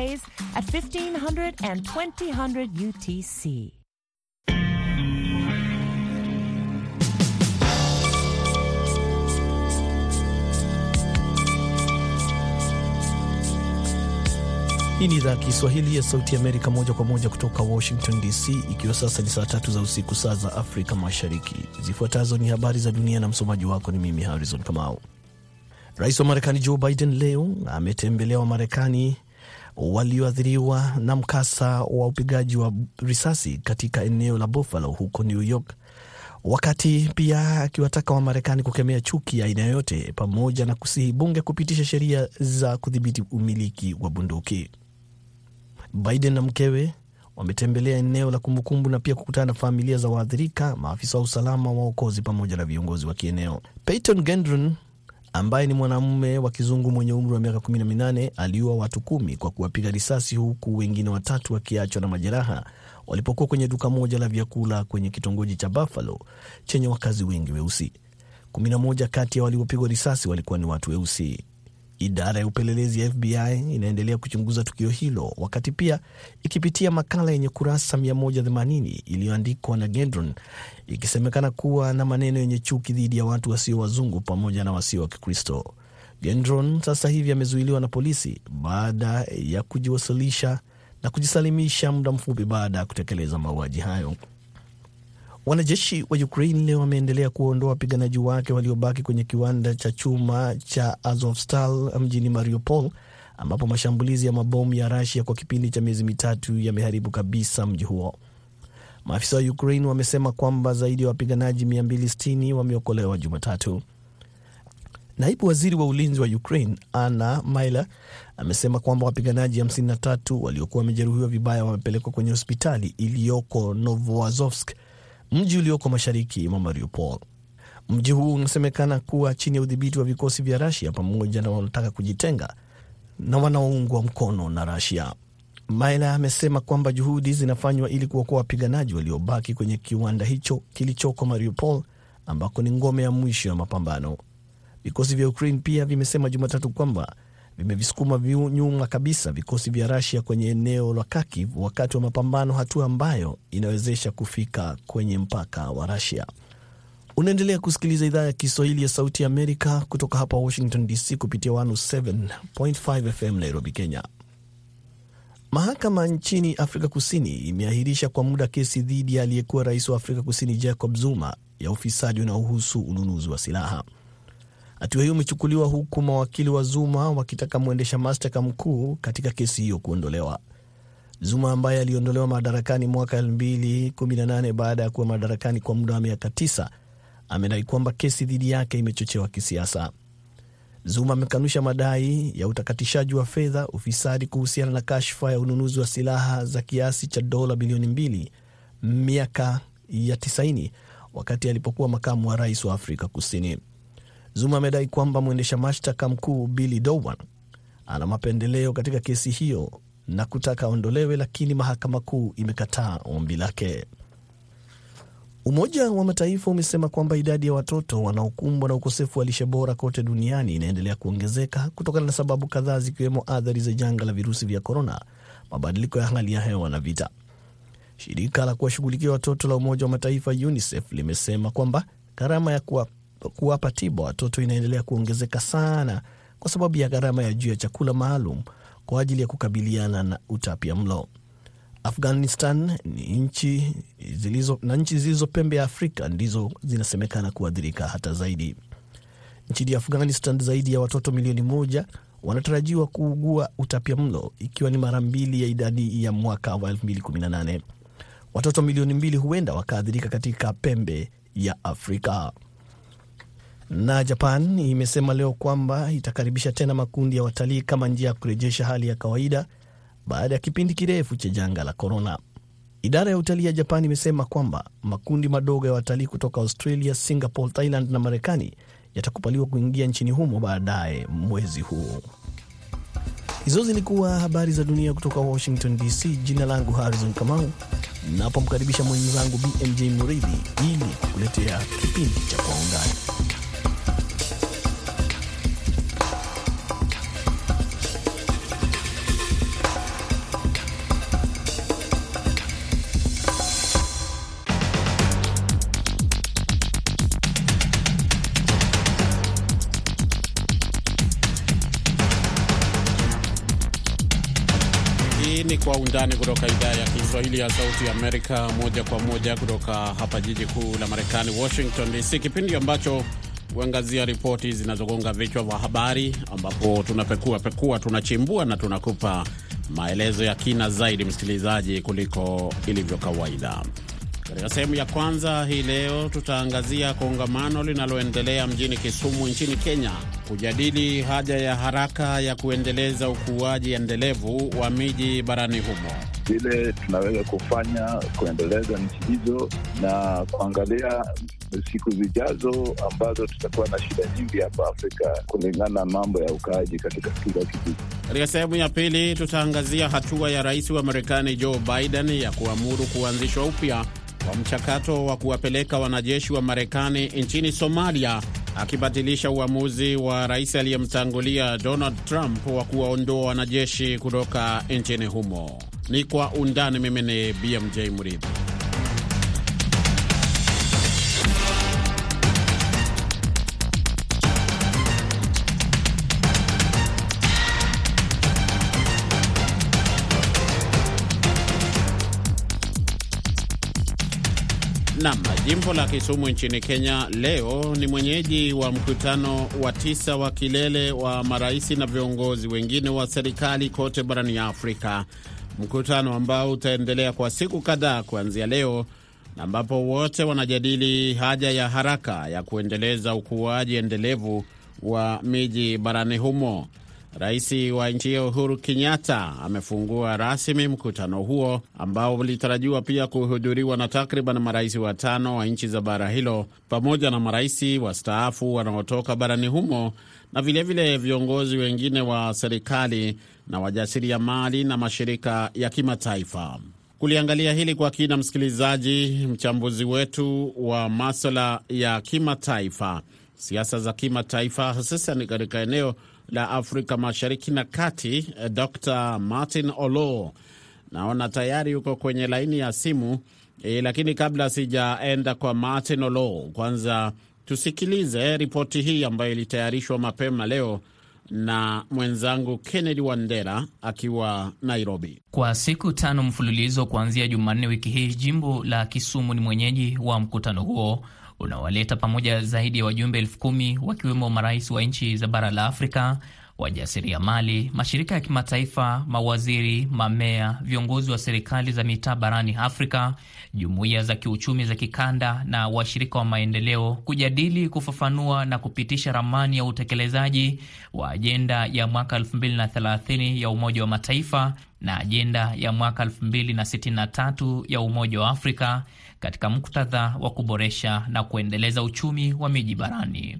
at 1500 and 2000 UTC. Hii ni idhaa ya Kiswahili ya Sauti Amerika, moja kwa moja kutoka Washington DC, ikiwa sasa ni saa tatu za usiku, saa za Afrika Mashariki. Zifuatazo ni habari za dunia na msomaji wako ni mimi Harrison Kamau. Rais wa Marekani Joe Biden leo ametembelea Wamarekani walioathiriwa na mkasa wa upigaji wa risasi katika eneo la Buffalo huko New York, wakati pia akiwataka Wamarekani kukemea chuki ya aina yoyote pamoja na kusihi bunge kupitisha sheria za kudhibiti umiliki wa bunduki. Biden na mkewe wametembelea eneo la kumbukumbu na pia kukutana na familia za waathirika, maafisa wa usalama, waokozi pamoja na viongozi wa kieneo. Peyton Gendron ambaye ni mwanamume wa kizungu mwenye umri wa miaka 18 aliua watu kumi kwa kuwapiga risasi huku wengine watatu wakiachwa na majeraha walipokuwa kwenye duka moja la vyakula kwenye kitongoji cha Buffalo chenye wakazi wengi weusi. 11 kati ya waliopigwa risasi walikuwa ni watu weusi. Idara ya upelelezi ya FBI inaendelea kuchunguza tukio hilo, wakati pia ikipitia makala yenye kurasa 180 iliyoandikwa na Gendron ikisemekana kuwa na maneno yenye chuki dhidi ya watu wasio wazungu pamoja na wasio wa Kikristo. Gendron sasa hivi amezuiliwa na polisi baada ya kujiwasilisha na kujisalimisha muda mfupi baada ya kutekeleza mauaji hayo. Wanajeshi wa Ukraine leo wameendelea kuondoa wapiganaji wake waliobaki kwenye kiwanda cha chuma cha Azovstal mjini Mariupol, ambapo mashambulizi ya mabomu ya Rasia kwa kipindi cha miezi mitatu yameharibu kabisa mji huo. Maafisa wa Ukraine wamesema kwamba zaidi ya wapiganaji 260 wameokolewa Jumatatu. Naibu waziri wa ulinzi wa Ukraine Anna Mailer amesema kwamba wapiganaji 53 waliokuwa wamejeruhiwa vibaya wamepelekwa kwenye hospitali iliyoko Novoazovsk, mji ulioko mashariki mwa Mariupol. Mji huu unasemekana kuwa chini ya udhibiti wa vikosi vya Rasia pamoja na wanaotaka kujitenga na wanaoungwa mkono na Rasia. Maila amesema kwamba juhudi zinafanywa ili kuokoa wapiganaji waliobaki kwenye kiwanda hicho kilichoko Mariupol, ambako ni ngome ya mwisho ya mapambano. Vikosi vya Ukraine pia vimesema Jumatatu kwamba vimevisukuma nyuma kabisa vikosi vya Rasia kwenye eneo la Kharkiv wakati wa mapambano, hatua ambayo inawezesha kufika kwenye mpaka wa Rasia. Unaendelea kusikiliza idhaa ya Kiswahili ya Sauti ya Amerika kutoka hapa Washington DC kupitia 107.5 FM Nairobi, Kenya. Mahakama nchini Afrika Kusini imeahirisha kwa muda kesi dhidi ya aliyekuwa rais wa Afrika Kusini Jacob Zuma ya ufisadi unaohusu ununuzi wa silaha. Hatua hiyo imechukuliwa huku mawakili wa Zuma wakitaka mwendesha mashtaka mkuu katika kesi hiyo kuondolewa. Zuma ambaye aliondolewa madarakani mwaka 2018 baada ya kuwa madarakani kwa muda wa miaka tisa amedai kwamba kesi dhidi yake imechochewa kisiasa. Zuma amekanusha madai ya utakatishaji wa fedha, ufisadi kuhusiana na kashfa ya ununuzi wa silaha za kiasi cha dola bilioni mbili miaka ya 90 wakati alipokuwa makamu wa rais wa Afrika Kusini. Zuma amedai kwamba mwendesha mashtaka mkuu Billy Dowan ana mapendeleo katika kesi hiyo na kutaka aondolewe, lakini mahakama kuu imekataa ombi lake. Umoja wa Mataifa umesema kwamba idadi ya watoto wanaokumbwa na ukosefu wa lishe bora kote duniani inaendelea kuongezeka kutokana na sababu kadhaa zikiwemo athari za janga la virusi vya korona, mabadiliko ya hali ya hewa na vita. Shirika la kuwashughulikia watoto la Umoja wa Mataifa UNICEF limesema kwamba gharama ya kuwa, kuwapa tiba watoto inaendelea kuongezeka sana kwa sababu ya gharama ya juu ya chakula maalum kwa ajili ya kukabiliana na utapia mlo. Afghanistan ni nchi zilizo, na nchi zilizo pembe ya Afrika ndizo zinasemekana kuathirika hata zaidi. Nchini Afghanistan, zaidi ya watoto milioni moja wanatarajiwa kuugua utapia mlo, ikiwa ni mara mbili ya idadi ya mwaka wa 2018. Watoto milioni mbili huenda wakaathirika katika pembe ya Afrika. Na Japan imesema leo kwamba itakaribisha tena makundi ya watalii kama njia ya kurejesha hali ya kawaida baada ya kipindi kirefu cha janga la korona. Idara ya utalii ya Japan imesema kwamba makundi madogo ya watalii kutoka Australia, Singapore, Thailand na Marekani yatakubaliwa kuingia nchini humo baadaye mwezi huu. Hizo zilikuwa habari za dunia kutoka Washington DC. Jina langu Harrison Kamau, napomkaribisha mwenzangu BMJ Muridhi ili kukuletea kipindi cha Kwa Undani. Undani kutoka idhaa ya Kiswahili ya Sauti Amerika, moja kwa moja kutoka hapa jiji kuu la Marekani, Washington DC, kipindi ambacho huangazia ripoti zinazogonga vichwa vya habari, ambapo tunapekua pekua, tunachimbua na tunakupa maelezo ya kina zaidi, msikilizaji, kuliko ilivyo kawaida. Katika sehemu ya kwanza hii leo tutaangazia kongamano linaloendelea mjini Kisumu nchini Kenya kujadili haja ya haraka ya kuendeleza ukuaji endelevu wa miji barani humo. Vile tunaweza kufanya kuendeleza nchi hizo na kuangalia siku zijazo ambazo tutakuwa na shida nyingi hapa Afrika kulingana na mambo ya ukaaji katika kila kijiji. Katika sehemu ya pili tutaangazia hatua ya rais wa Marekani Joe Biden ya kuamuru kuanzishwa upya kwa mchakato wa kuwapeleka wanajeshi wa Marekani nchini Somalia, akibatilisha uamuzi wa rais aliyemtangulia Donald Trump wa kuwaondoa wanajeshi kutoka nchini humo. Ni kwa undani. Mimi ni BMJ Mridhi. Nam, jimbo la Kisumu nchini Kenya leo ni mwenyeji wa mkutano wa tisa wa kilele wa marais na viongozi wengine wa serikali kote barani ya Afrika, mkutano ambao utaendelea kwa siku kadhaa kuanzia leo, na ambapo wote wanajadili haja ya haraka ya kuendeleza ukuaji endelevu wa miji barani humo. Rais wa nchi hiyo Uhuru Kenyatta amefungua rasmi mkutano huo ambao ulitarajiwa pia kuhudhuriwa na takriban marais watano wa nchi za bara hilo pamoja na marais wastaafu wanaotoka barani humo na vilevile vile viongozi wengine wa serikali na wajasiriamali na mashirika ya kimataifa. Kuliangalia hili kwa kina, msikilizaji, mchambuzi wetu wa maswala ya kimataifa, siasa za kimataifa, hususan katika eneo la Afrika Mashariki na Kati, Dr Martin Olo. Naona tayari yuko kwenye laini ya simu. E, lakini kabla sijaenda kwa Martin Olo, kwanza tusikilize ripoti hii ambayo ilitayarishwa mapema leo na mwenzangu Kennedy Wandera akiwa Nairobi. Kwa siku tano mfululizo kuanzia Jumanne wiki hii, jimbo la Kisumu ni mwenyeji wa mkutano huo unaowaleta pamoja zaidi ya wajumbe elfu kumi wakiwemo marais wa nchi za bara la Afrika, wajasiriamali, mashirika ya kimataifa, mawaziri, mamea, viongozi wa serikali za mitaa barani Afrika, jumuiya za kiuchumi za kikanda na washirika wa maendeleo kujadili, kufafanua na kupitisha ramani ya utekelezaji wa ajenda ya mwaka 2030 ya Umoja wa Mataifa na ajenda ya mwaka 2063 ya Umoja wa Afrika katika muktadha wa kuboresha na kuendeleza uchumi wa miji barani.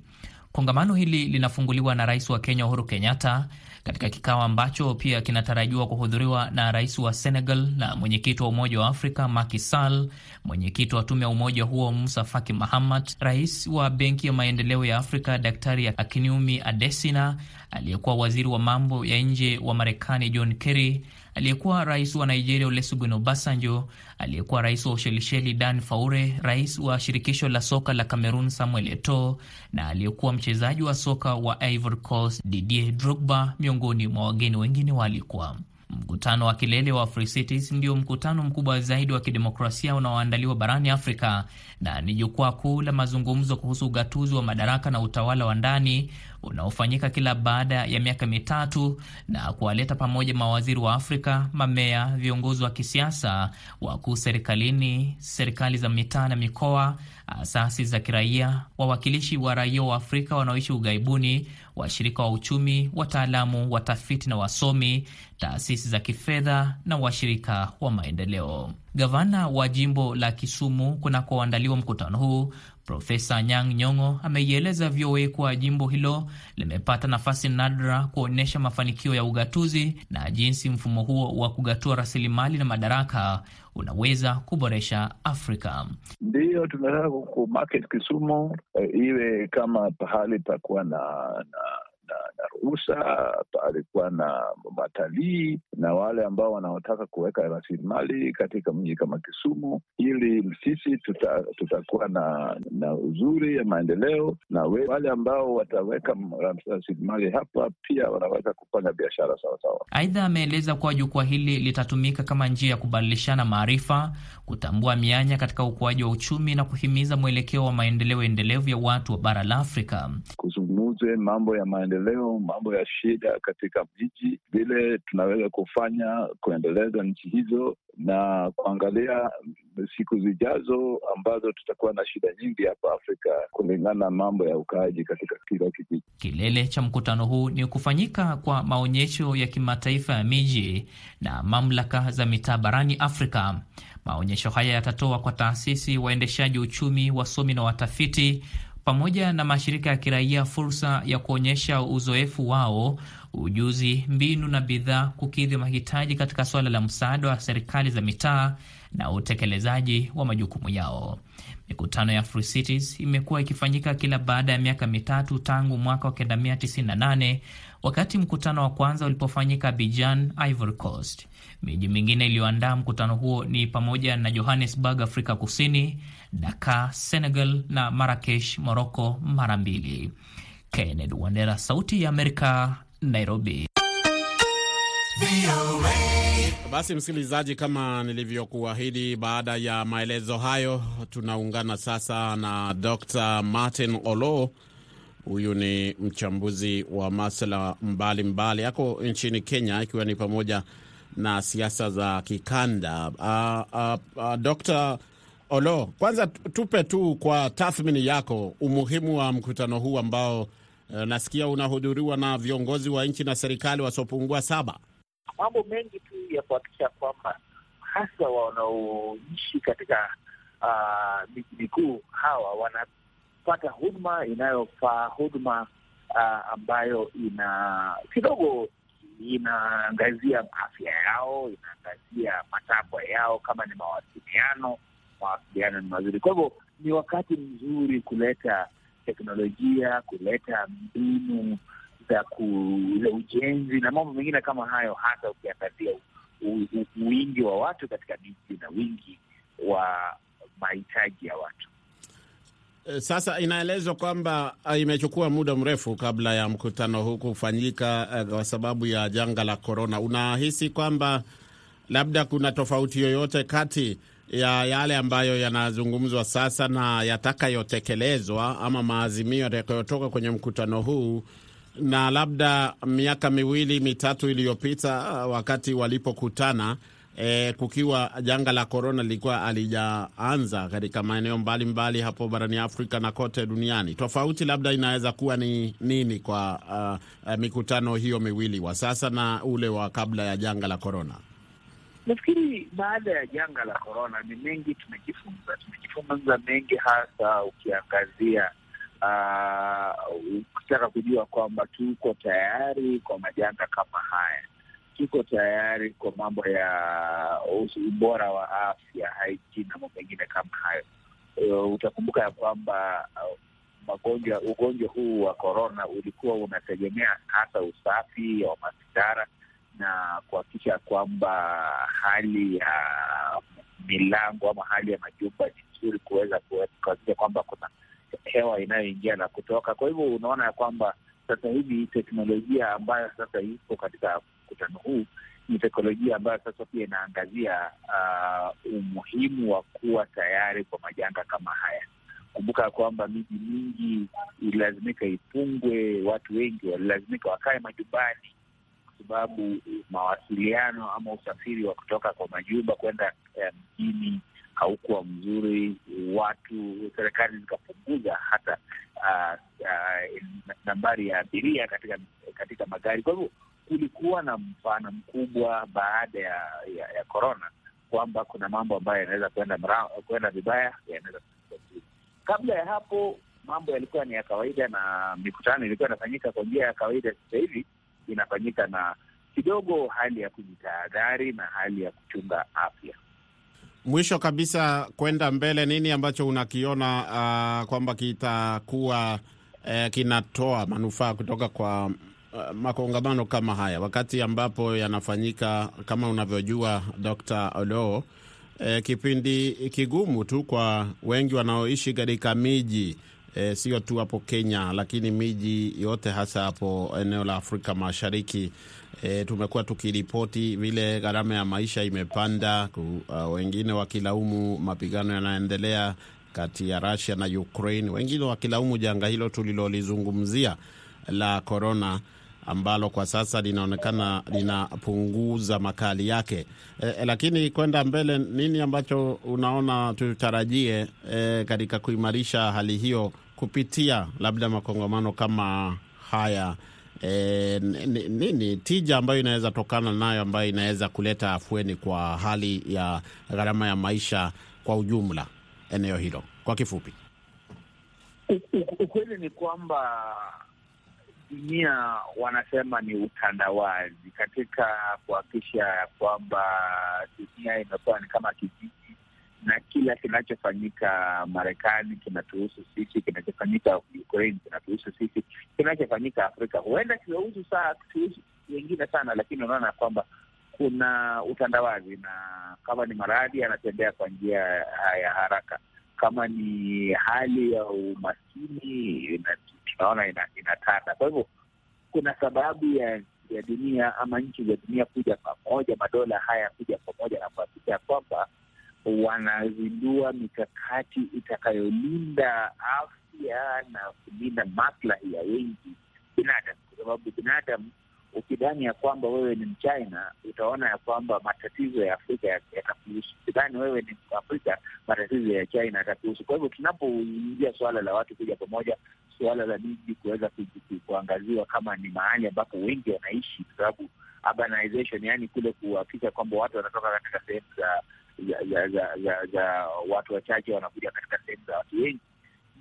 Kongamano hili linafunguliwa na rais wa Kenya Uhuru Kenyatta katika kikao ambacho pia kinatarajiwa kuhudhuriwa na rais wa Senegal na mwenyekiti wa Umoja wa Afrika Macky Sall, mwenyekiti wa tume ya umoja huo Musa Faki Mahamat, rais wa Benki ya Maendeleo ya Afrika Daktari Akiniumi Adesina, aliyekuwa waziri wa mambo ya nje wa Marekani John Kerry, aliyekuwa rais wa Nigeria Olusegun Obasanjo, aliyekuwa rais wa Ushelisheli Dan Faure, rais wa shirikisho la soka la Cameroon Samuel Eto'o na aliyekuwa mchezaji wa soka wa Ivory Coast Didier Drogba, miongoni mwa wageni wengine walikuwa. Mkutano wa kilele wa Free ndio mkutano mkubwa zaidi wa kidemokrasia unaoandaliwa barani Afrika na ni jukwaa kuu la mazungumzo kuhusu ugatuzi wa madaraka na utawala wa ndani unaofanyika kila baada ya miaka mitatu na kuwaleta pamoja mawaziri wa Afrika, mamea, viongozi wa kisiasa, wakuu serikalini, serikali za mitaa na mikoa, asasi za kiraia, wawakilishi wa raia wa Afrika wanaoishi ughaibuni, washirika wa uchumi, wataalamu, watafiti na wasomi, taasisi za kifedha na washirika wa maendeleo. Gavana wa jimbo la Kisumu kunakoandaliwa mkutano huu Profesa Nyang' Nyong'o ameieleza VOA kuwa jimbo hilo limepata nafasi nadra kuonyesha mafanikio ya ugatuzi na jinsi mfumo huo wa kugatua rasilimali na madaraka unaweza kuboresha Afrika. Ndiyo, tunataka ku market Kisumu eh, iwe kama pahali pa kuwa na, na, na, ruhusa, palikuwa na matalii na wale ambao wanaotaka kuweka rasilimali katika mji kama Kisumu, ili sisi tuta, tutakuwa na na uzuri ya maendeleo, na we, wale ambao wataweka rasilimali hapa pia wanaweza kufanya biashara sawasawa. Aidha, ameeleza kuwa jukwaa hili litatumika kama njia ya kubadilishana maarifa, kutambua mianya katika ukuaji wa uchumi na kuhimiza mwelekeo wa maendeleo endelevu ya watu wa bara la Afrika. Kuzungumze mambo ya maendeleo, mambo ya shida katika miji, vile tunaweza kufanya kuendeleza nchi hizo na kuangalia siku zijazo ambazo tutakuwa na shida nyingi hapa Afrika kulingana na mambo ya ukaaji katika kila kijiji. Kilele cha mkutano huu ni kufanyika kwa maonyesho ya kimataifa ya miji na mamlaka za mitaa barani Afrika. Maonyesho haya yatatoa kwa taasisi, waendeshaji uchumi, wasomi na watafiti pamoja na mashirika ya kiraia fursa ya kuonyesha uzoefu wao, ujuzi, mbinu na bidhaa, kukidhi mahitaji katika suala la msaada wa serikali za mitaa na utekelezaji wa majukumu yao. Mikutano ya Free Cities imekuwa ikifanyika kila baada ya miaka mitatu tangu mwaka wa 1998 wakati mkutano wa kwanza ulipofanyika Abidjan, Ivory Coast. Miji mingine iliyoandaa mkutano huo ni pamoja na Johannesburg, Afrika Kusini, Dakar, Senegal na Marakesh, Moroko, mara mbili. Kennedy Wandera, Sauti ya Amerika, Nairobi. Basi msikilizaji, kama nilivyokuahidi, baada ya maelezo hayo, tunaungana sasa na Dr. Martin Olo. Huyu ni mchambuzi wa masuala mbalimbali, ako nchini Kenya, ikiwa ni pamoja na siasa za kikanda. Uh, uh, uh, Dr. Olo, kwanza tupe tu kwa tathmini yako umuhimu wa mkutano huu ambao uh, nasikia unahudhuriwa na viongozi wa nchi na serikali wasiopungua saba. Mambo mengi tu ya kuhakikisha kwamba hasa wanaoishi katika miji uh, mikuu hawa wanapata huduma inayofaa, huduma uh, ambayo ina kidogo inaangazia afya yao, inaangazia matakwa yao, kama ni mawasiliano, mawasiliano ni mazuri. Kwa hivyo ni wakati mzuri kuleta teknolojia, kuleta mbinu za ujenzi na mambo mengine kama hayo, hasa ukiangazia wingi wa watu katika miji na wingi wa mahitaji ya watu. Sasa inaelezwa kwamba imechukua muda mrefu kabla ya mkutano huu kufanyika kwa sababu ya janga la korona. Unahisi kwamba labda kuna tofauti yoyote kati ya yale ambayo yanazungumzwa sasa na yatakayotekelezwa ama maazimio yatakayotoka kwenye mkutano huu na labda miaka miwili mitatu iliyopita wakati walipokutana E, kukiwa janga la korona lilikuwa alijaanza katika maeneo mbalimbali hapo barani Afrika na kote duniani. Tofauti labda inaweza kuwa ni nini kwa uh, uh, mikutano hiyo miwili wa sasa na ule wa kabla ya janga la korona? Nafikiri baada ya janga la korona ni mengi tumejifunza, tumejifunza mengi, hasa ukiangazia ukitaka uh, kujua kwamba tuko tayari kwa majanga kama haya tuko tayari kwa mambo ya ubora wa afya, hygiene na mambo mengine kama hayo. Uh, utakumbuka ya kwamba uh, magonjwa ugonjwa huu wa korona ulikuwa unategemea hasa usafi wa mazingira na kuhakikisha kwamba hali ya milango ama hali ya majumba ni nzuri, kuweza kuhakikisha kwamba kuna hewa inayoingia na kutoka. Kwa hivyo unaona ya kwamba sasa hivi teknolojia ambayo sasa ipo katika mkutano huu ni teknolojia ambayo sasa pia inaangazia uh, umuhimu wa kuwa tayari kwa majanga kama haya. Kumbuka kwamba miji mingi ililazimika ifungwe, watu wengi walilazimika wakae majumbani kwa sababu mawasiliano ama usafiri wa kutoka kwa majumba kwenda mjini um, haukuwa mzuri. Watu, serikali zikapunguza hata uh, uh, nambari ya abiria katika katika magari. Kwa hivyo kulikuwa na mfano mkubwa baada ya ya korona kwamba kuna mambo ambayo yanaweza kwenda kwenda vibaya, yanaweza. Kabla ya hapo mambo yalikuwa ni ya kawaida na mikutano ilikuwa inafanyika kwa njia ya kawaida. Sasa hivi inafanyika na kidogo hali ya kujitahadhari na hali ya kuchunga afya. Mwisho kabisa, kwenda mbele, nini ambacho unakiona uh, kwamba kitakuwa uh, kinatoa manufaa kutoka kwa uh, makongamano kama haya wakati ambapo yanafanyika kama unavyojua Dr. Olo, eh, kipindi kigumu tu kwa wengi wanaoishi katika miji eh, sio tu hapo Kenya, lakini miji yote hasa hapo eneo la Afrika Mashariki. E, tumekuwa tukiripoti vile gharama ya maisha imepanda ku, uh, wengine wakilaumu mapigano yanaendelea kati ya Russia na Ukraine, wengine wakilaumu janga hilo tulilolizungumzia la korona ambalo kwa sasa linaonekana linapunguza makali yake. E, lakini kwenda mbele, nini ambacho unaona tutarajie e, katika kuimarisha hali hiyo kupitia labda makongamano kama haya? E, nini tija ambayo inaweza tokana nayo ambayo inaweza kuleta afueni kwa hali ya gharama ya maisha kwa ujumla eneo hilo kwa kifupi? Ukweli ni kwamba dunia wanasema ni utandawazi katika kuhakikisha kwamba dunia imekuwa ni kama kijiji, na kila kinachofanyika Marekani kinatuhusu sisi, kinachofanyika Ukraine kinatuhusu sisi, kinachofanyika Afrika. Huenda kiwahusu saa kihusu wengine sana, lakini unaona kwamba kuna utandawazi, na kama ni maradhi anatembea kwa njia ya haraka, kama ni hali ya umaskini tunaona inatanda. Kwa hivyo kuna sababu ya ya dunia ama nchi za dunia kuja pamoja, madola haya kuja pamoja na kuhakikisha kwamba wanazindua mikakati itakayolinda afya na kulinda maslahi ya wengi binadamu, kwa sababu binadamu ukidhani ya kwamba wewe ni Mchina utaona ya kwamba matatizo ya Afrika yatakuhusu. Ukidhani wewe ni Afrika matatizo ya China yatakuhusu. Kwa hivyo tunapoingia suala la watu kuja pamoja, suala la miji kuweza kuangaziwa kama ni mahali ambapo wengi wanaishi, kwa sababu urbanization, yaani kule kuhakikisha kwamba watu wanatoka katika sehemu za za, za, za, za, za watu wachache wanakuja katika sehemu za watu wengi,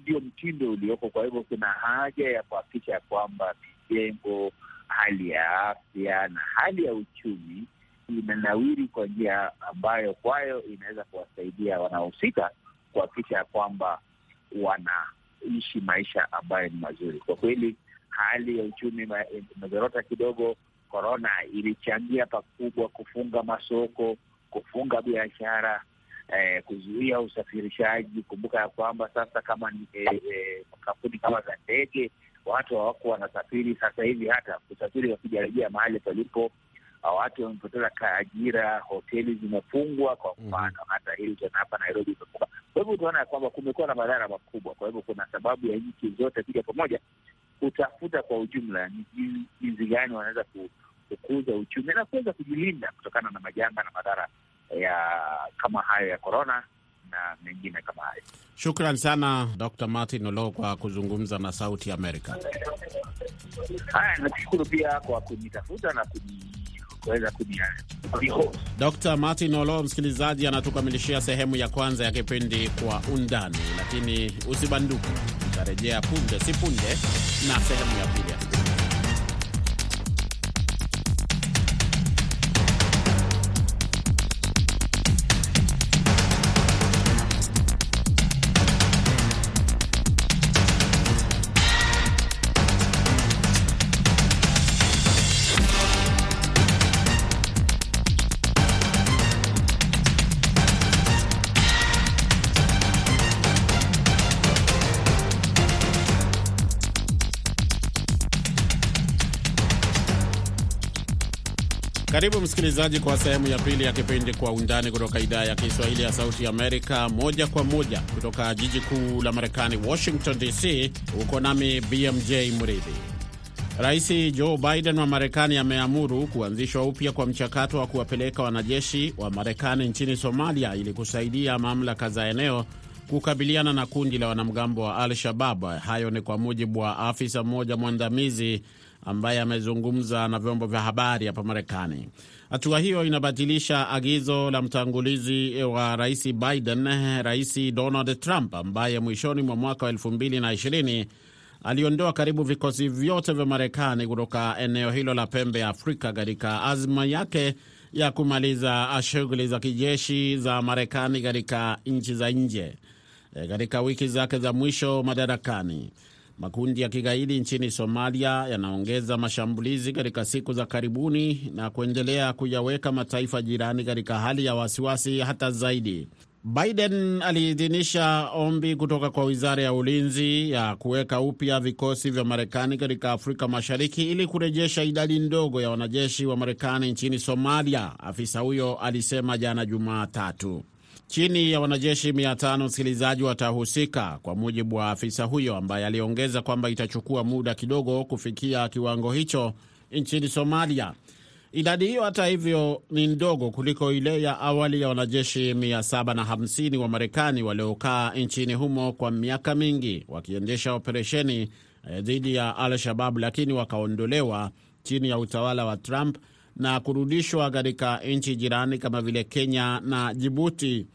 ndio mtindo ulioko. Kwa hivyo kuna haja ya kuhakikisha ya kwamba mijengo hali ya afya na hali ya uchumi inanawiri kwa njia ambayo kwayo inaweza kuwasaidia wanaohusika kuhakikisha ya kwamba wanaishi maisha ambayo ni mazuri. Kwa kweli, hali ya uchumi imezorota kidogo. Korona ilichangia pakubwa kufunga masoko, kufunga biashara, eh, kuzuia usafirishaji. Kumbuka ya kwamba sasa kama eh, eh, kampuni kama za ndege watu hawako wanasafiri sasa hivi, hata kusafiri wakijarajia mahali palipo, watu wamepoteza ajira, hoteli zimefungwa kwa mfano, mm -hmm. hata Hilton hapa Nairobi imefunga. Kwa hivyo utaona kwamba kumekuwa na madhara makubwa. Kwa hivyo kuna sababu ya nchi zote kuja pamoja kutafuta kwa ujumla ni jinsi gani wanaweza kukuza uchumi na kuweza kujilinda kutokana na majanga na madhara ya kama hayo ya korona na mengine kama hayo. Shukran sana Dr. Martin Olo kwa kuzungumza na Sauti Amerika. Haya, nakushukuru pia kwa kunitafuta na kuweza kuni Dr. Martin Olo, msikilizaji, anatukamilishia sehemu ya kwanza ya kipindi Kwa Undani, lakini usibanduke, utarejea punde si punde na sehemu ya pili Karibu msikilizaji, kwa sehemu ya pili ya kipindi Kwa Undani kutoka idhaa ya Kiswahili ya Sauti Amerika, moja kwa moja kutoka jiji kuu la Marekani, Washington DC. Uko nami BMJ Mridhi. Rais Joe Biden wa Marekani ameamuru kuanzishwa upya kwa mchakato wa kuwapeleka wanajeshi wa Marekani nchini Somalia ili kusaidia mamlaka za eneo kukabiliana na kundi la wanamgambo wa Al Shabab. Hayo ni kwa mujibu wa afisa mmoja mwandamizi ambaye amezungumza na vyombo vya habari hapa Marekani. Hatua hiyo inabatilisha agizo la mtangulizi wa rais Biden, Rais Donald Trump, ambaye mwishoni mwa mwaka wa 2020 aliondoa karibu vikosi vyote vya Marekani kutoka eneo hilo la pembe ya Afrika katika azma yake ya kumaliza shughuli za kijeshi za Marekani katika nchi za nje katika wiki zake za mwisho madarakani. Makundi ya kigaidi nchini Somalia yanaongeza mashambulizi katika siku za karibuni na kuendelea kuyaweka mataifa jirani katika hali ya wasiwasi hata zaidi. Biden aliidhinisha ombi kutoka kwa wizara ya ulinzi ya kuweka upya vikosi vya Marekani katika Afrika Mashariki ili kurejesha idadi ndogo ya wanajeshi wa Marekani nchini Somalia, afisa huyo alisema jana Jumatatu. Chini ya wanajeshi mia tano msikilizaji watahusika, kwa mujibu wa afisa huyo, ambaye aliongeza kwamba itachukua muda kidogo kufikia kiwango hicho nchini Somalia. Idadi hiyo hata hivyo ni ndogo kuliko ile ya awali ya wanajeshi 750 wa Marekani waliokaa nchini humo kwa miaka mingi wakiendesha operesheni dhidi ya Al-Shabab, lakini wakaondolewa chini ya utawala wa Trump na kurudishwa katika nchi jirani kama vile Kenya na Jibuti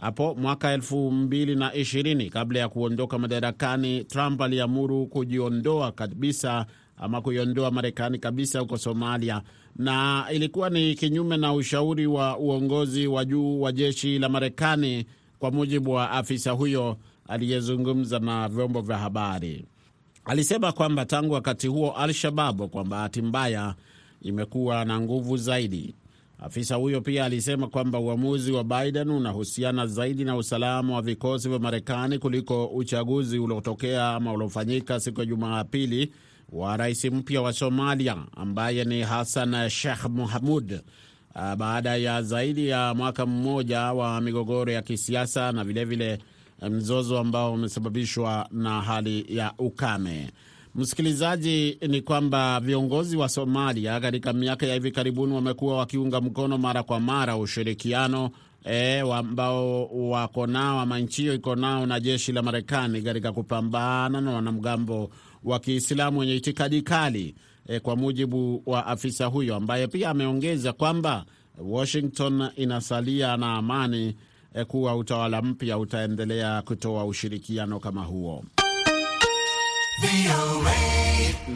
hapo mwaka 2020. Kabla ya kuondoka madarakani, Trump aliamuru kujiondoa kabisa ama kuiondoa Marekani kabisa huko Somalia, na ilikuwa ni kinyume na ushauri wa uongozi wa juu wa jeshi la Marekani, kwa mujibu wa afisa huyo aliyezungumza na vyombo vya habari. Alisema kwamba tangu wakati huo Al-Shababu, kwa bahati mbaya imekuwa na nguvu zaidi. Afisa huyo pia alisema kwamba uamuzi wa Biden unahusiana zaidi na usalama wa vikosi vya Marekani kuliko uchaguzi uliotokea ama uliofanyika siku ya Jumapili wa rais mpya wa Somalia ambaye ni Hassan Sheikh Mohamud, baada ya zaidi ya mwaka mmoja wa migogoro ya kisiasa na vilevile vile mzozo ambao umesababishwa na hali ya ukame. Msikilizaji, ni kwamba viongozi wa Somalia katika miaka ya hivi karibuni wamekuwa wakiunga mkono mara kwa mara ushirikiano e, ambao wako nao ama nchi hiyo iko nao na jeshi la Marekani katika kupambana na wanamgambo wa Kiislamu wenye itikadi kali e, kwa mujibu wa afisa huyo ambaye pia ameongeza kwamba Washington inasalia na amani e, kuwa utawala mpya utaendelea kutoa ushirikiano kama huo.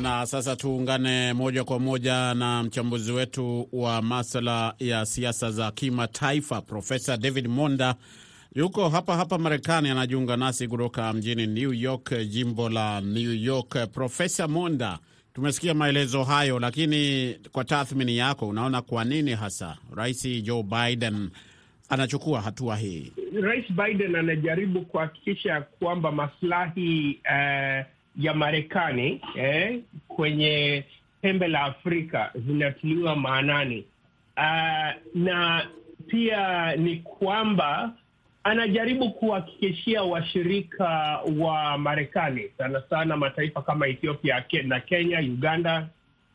Na sasa tuungane moja kwa moja na mchambuzi wetu wa masuala ya siasa za kimataifa Profesa David Monda yuko hapa hapa Marekani, anajiunga nasi kutoka mjini New York, jimbo la New York. Profesa Monda, tumesikia maelezo hayo, lakini kwa tathmini yako, unaona kwa nini hasa Rais Joe Biden anachukua hatua hii? Rais Biden anajaribu kuhakikisha kwamba maslahi uh, ya Marekani eh, kwenye pembe la Afrika zinatiliwa maanani uh, na pia ni kwamba anajaribu kuhakikishia washirika wa Marekani sana sana mataifa kama Ethiopia na Kenya, Uganda,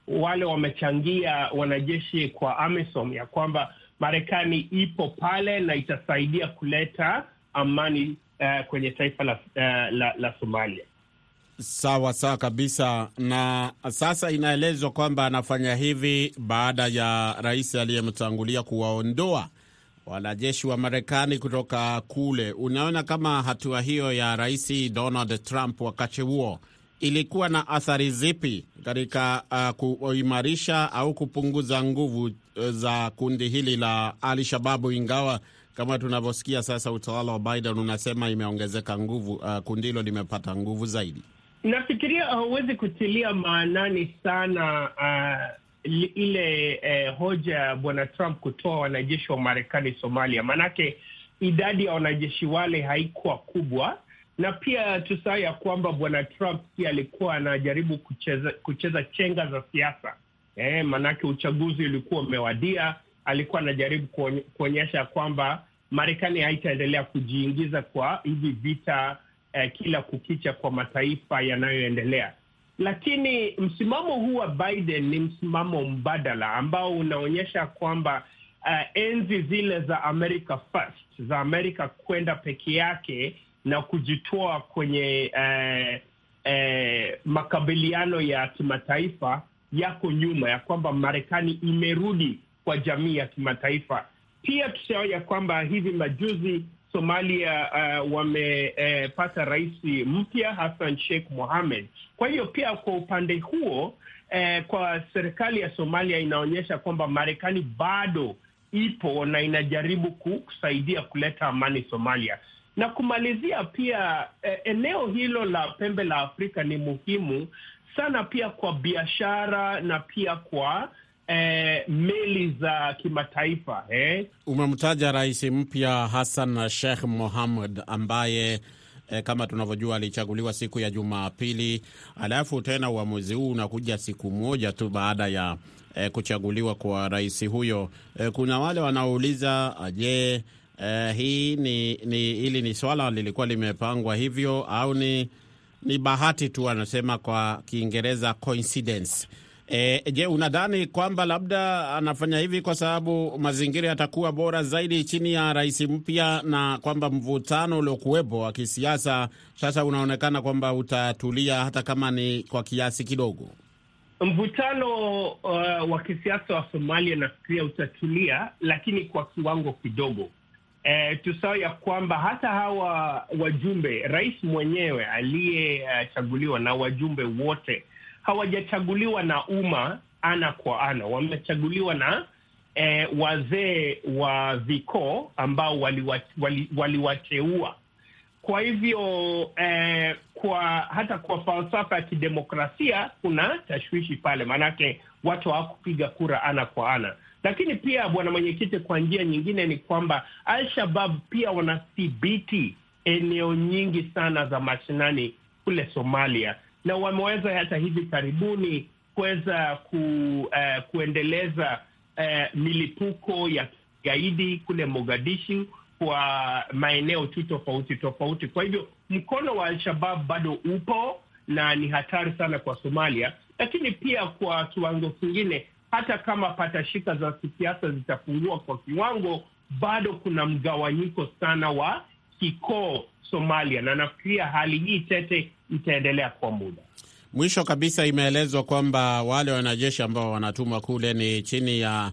wale wamechangia wanajeshi kwa AMISOM ya kwamba Marekani ipo pale na itasaidia kuleta amani uh, kwenye taifa la, uh, la, la Somalia. Sawa sawa kabisa. Na sasa inaelezwa kwamba anafanya hivi baada ya rais aliyemtangulia kuwaondoa wanajeshi wa Marekani kutoka kule. Unaona kama hatua hiyo ya rais Donald Trump wakati huo ilikuwa na athari zipi katika uh, kuimarisha au kupunguza nguvu za kundi hili la Al Shababu, ingawa kama tunavyosikia sasa utawala wa Biden unasema imeongezeka nguvu, uh, kundi hilo limepata nguvu zaidi. Nafikiria hauwezi uh, kutilia maanani sana uh, ile uh, hoja ya bwana Trump kutoa wanajeshi wa Marekani Somalia, maanake idadi ya wanajeshi wale haikuwa kubwa, na pia tusahau ya kwamba bwana Trump pia alikuwa anajaribu kucheza, kucheza chenga za siasa. Eh, maanake uchaguzi ulikuwa umewadia. Alikuwa anajaribu kuonyesha kwamba Marekani haitaendelea kujiingiza kwa hivi vita eh, kila kukicha kwa mataifa yanayoendelea. Lakini msimamo huu wa Biden ni msimamo mbadala ambao unaonyesha kwamba uh, enzi zile za America First, za Amerika kwenda peke yake na kujitoa kwenye eh, eh, makabiliano ya kimataifa yako nyuma, ya kwamba Marekani imerudi kwa jamii ya kimataifa. Pia tusahau ya kwamba hivi majuzi Somalia uh, wamepata uh, rais mpya Hassan Sheikh Mohamed. Kwa hiyo pia kwa upande huo uh, kwa serikali ya Somalia inaonyesha kwamba Marekani bado ipo na inajaribu kusaidia kuleta amani Somalia. Na kumalizia pia, eh, eneo hilo la pembe la Afrika ni muhimu sana pia kwa biashara na pia kwa eh, meli za kimataifa eh. Umemtaja rais mpya Hassan Sheikh Mohamud ambaye eh, kama tunavyojua alichaguliwa siku ya Jumapili, alafu tena uamuzi huu unakuja siku moja tu baada ya eh, kuchaguliwa kwa rais huyo. Eh, kuna wale wanaouliza je, eh, hii ni, ni hili ni swala lilikuwa limepangwa hivyo au ni, ni bahati tu, anasema kwa Kiingereza coincidence. E, je, unadhani kwamba labda anafanya hivi kwa sababu mazingira yatakuwa bora zaidi chini ya rais mpya na kwamba mvutano uliokuwepo wa kisiasa sasa unaonekana kwamba utatulia hata kama ni kwa kiasi kidogo? Mvutano uh, wa kisiasa wa Somalia nafikiria utatulia, lakini kwa kiwango kidogo. E, tusahau ya kwamba hata hawa wajumbe, rais mwenyewe aliyechaguliwa uh, na wajumbe wote hawajachaguliwa na umma ana kwa ana, wamechaguliwa na eh, wazee wa vikoo ambao waliwateua wali, wali kwa hivyo eh, kwa hata kwa falsafa ya kidemokrasia kuna tashwishi pale, maanake watu hawakupiga kura ana kwa ana. Lakini pia bwana mwenyekiti, kwa njia nyingine ni kwamba Al-Shabab pia wanathibiti eneo nyingi sana za mashinani kule Somalia na wameweza hata hivi karibuni kuweza ku, uh, kuendeleza uh, milipuko ya kigaidi kule Mogadishu kwa maeneo tu tofauti tofauti. Kwa hivyo mkono wa Al-Shabab bado upo na ni hatari sana kwa Somalia, lakini pia kwa kiwango kingine, hata kama patashika za kisiasa zitapungua kwa kiwango, bado kuna mgawanyiko sana wa kikoo Somalia, na nafikiria hali hii tete itaendelea kwa muda. Mwisho kabisa, imeelezwa kwamba wale wanajeshi ambao wanatumwa kule ni chini ya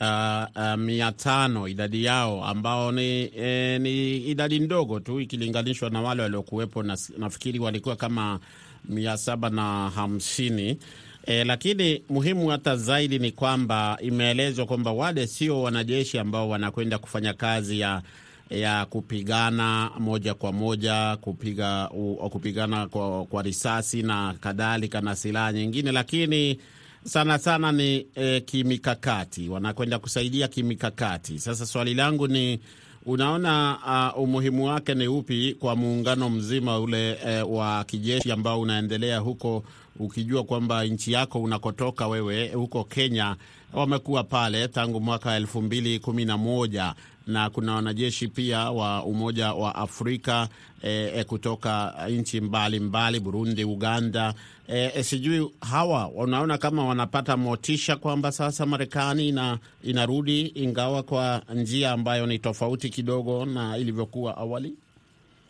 uh, uh, mia tano idadi yao, ambao ni, eh, ni idadi ndogo tu ikilinganishwa na wale waliokuwepo, na nafikiri walikuwa kama mia saba na hamsini. E, lakini muhimu hata zaidi ni kwamba imeelezwa kwamba wale sio wanajeshi ambao wanakwenda kufanya kazi ya ya kupigana moja kwa moja kupiga u, kupigana kwa, kwa risasi na kadhalika na silaha nyingine, lakini sana sana ni e, kimikakati, wanakwenda kusaidia kimikakati. Sasa swali langu ni unaona, uh, umuhimu wake ni upi kwa muungano mzima ule e, wa kijeshi ambao unaendelea huko, ukijua kwamba nchi yako unakotoka wewe huko Kenya wamekuwa pale tangu mwaka elfu mbili kumi na moja na kuna wanajeshi pia wa Umoja wa Afrika e, e, kutoka nchi mbalimbali Burundi, Uganda. E, e, sijui hawa unaona kama wanapata motisha kwamba sasa Marekani ina, inarudi ingawa kwa njia ambayo ni tofauti kidogo na ilivyokuwa awali.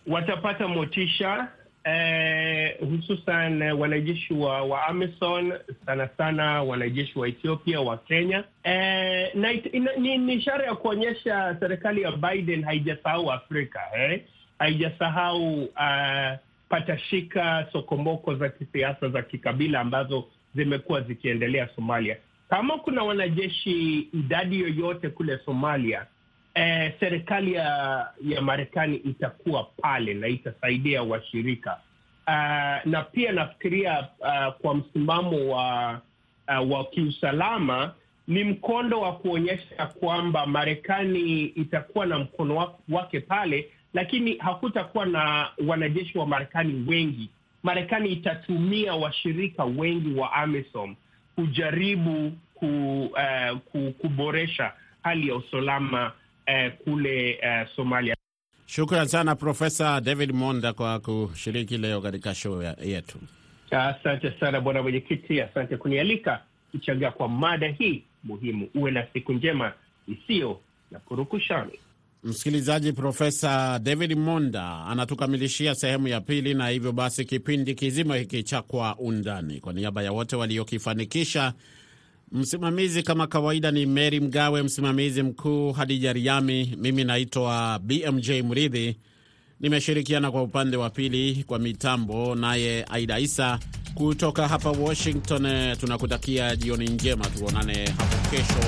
Watapata motisha eh, hususan wanajeshi wa, wa AMISON sana sana wanajeshi wa Ethiopia wa Kenya eh, na ni, ni ishara ya kuonyesha serikali ya Biden haijasahau Afrika eh? haijasahau uh, patashika sokomoko za kisiasa za kikabila ambazo zimekuwa zikiendelea Somalia. Kama kuna wanajeshi idadi yoyote kule Somalia eh, serikali ya ya Marekani itakuwa pale na itasaidia washirika uh, na pia nafikiria uh, kwa msimamo wa uh, wa kiusalama ni mkondo wa kuonyesha kwamba Marekani itakuwa na mkono wake pale, lakini hakutakuwa na wanajeshi wa Marekani wengi. Marekani itatumia washirika wengi wa AMISOM kujaribu ku, uh, ku, kuboresha hali ya usalama uh, kule eh, Somalia. Shukran sana Profesa David Monda kwa kushiriki leo katika show yetu. Asante sana bwana mwenyekiti, asante kunialika kuchangia kwa mada hii muhimu. Uwe na siku njema isiyo na purukushani. Msikilizaji, Profesa David Monda anatukamilishia sehemu ya pili, na hivyo basi kipindi kizima hiki cha Kwa Undani, kwa niaba ya wote waliokifanikisha Msimamizi kama kawaida ni Mary Mgawe, msimamizi mkuu Hadija Riami, mimi naitwa BMJ Mridhi, nimeshirikiana kwa upande wa pili kwa mitambo naye Aida Isa kutoka hapa Washington. Tunakutakia jioni njema, tuonane hapo kesho.